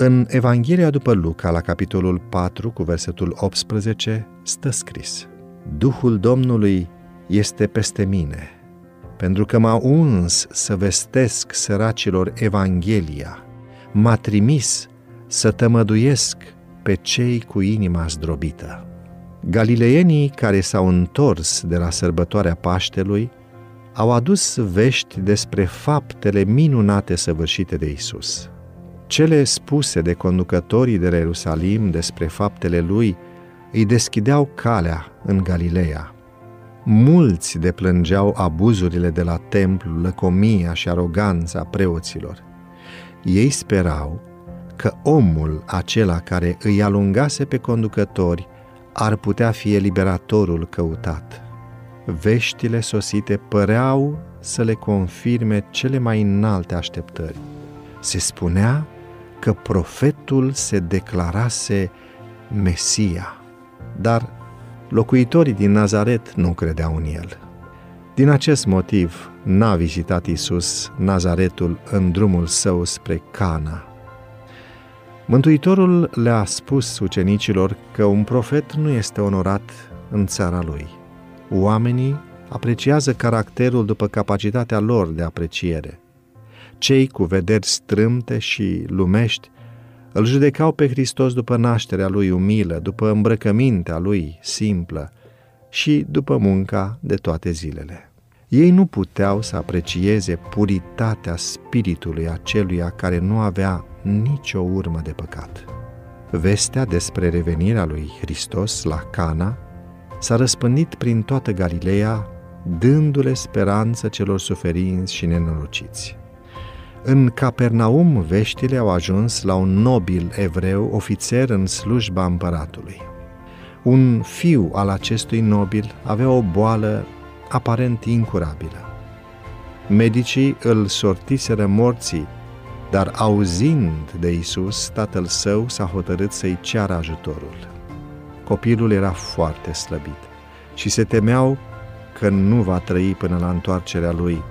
În Evanghelia după Luca, la capitolul 4, cu versetul 18, stă scris Duhul Domnului este peste mine, pentru că m-a uns să vestesc săracilor Evanghelia, m-a trimis să tămăduiesc pe cei cu inima zdrobită. Galileienii care s-au întors de la sărbătoarea Paștelui au adus vești despre faptele minunate săvârșite de Isus. Cele spuse de conducătorii de la Ierusalim despre faptele lui îi deschideau calea în Galileea. Mulți deplângeau abuzurile de la templu, lăcomia și aroganța preoților. Ei sperau că omul acela care îi alungase pe conducători ar putea fi eliberatorul căutat. Veștile sosite păreau să le confirme cele mai înalte așteptări. Se spunea că profetul se declarase Mesia, dar locuitorii din Nazaret nu credeau în el. Din acest motiv, n-a vizitat Isus Nazaretul în drumul său spre Cana. Mântuitorul le-a spus ucenicilor că un profet nu este onorat în țara lui. Oamenii apreciază caracterul după capacitatea lor de apreciere – cei cu vederi strâmte și lumești îl judecau pe Hristos după nașterea lui umilă, după îmbrăcămintea lui simplă și după munca de toate zilele. Ei nu puteau să aprecieze puritatea spiritului aceluia care nu avea nicio urmă de păcat. Vestea despre revenirea lui Hristos la Cana s-a răspândit prin toată Galileea, dându-le speranță celor suferinți și nenorociți. În Capernaum, veștile au ajuns la un nobil evreu, ofițer în slujba împăratului. Un fiu al acestui nobil avea o boală aparent incurabilă. Medicii îl sortiseră morții, dar auzind de Isus, tatăl său s-a hotărât să-i ceară ajutorul. Copilul era foarte slăbit și se temeau că nu va trăi până la întoarcerea lui,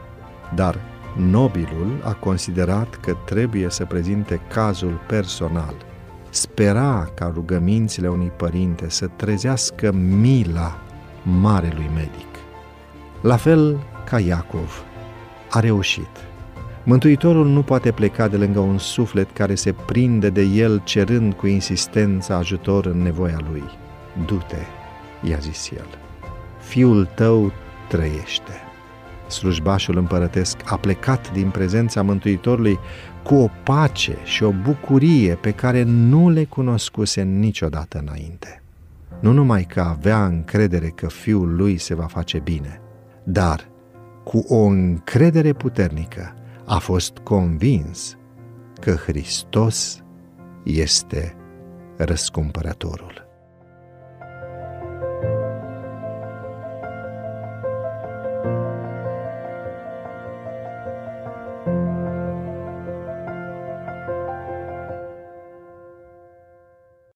dar Nobilul a considerat că trebuie să prezinte cazul personal. Spera ca rugămințile unui părinte să trezească mila marelui medic. La fel ca Iacov, a reușit. Mântuitorul nu poate pleca de lângă un suflet care se prinde de el cerând cu insistență ajutor în nevoia lui. Du-te, i-a zis el. Fiul tău trăiește slujbașul împărătesc a plecat din prezența Mântuitorului cu o pace și o bucurie pe care nu le cunoscuse niciodată înainte. Nu numai că avea încredere că fiul lui se va face bine, dar cu o încredere puternică a fost convins că Hristos este răscumpărătorul.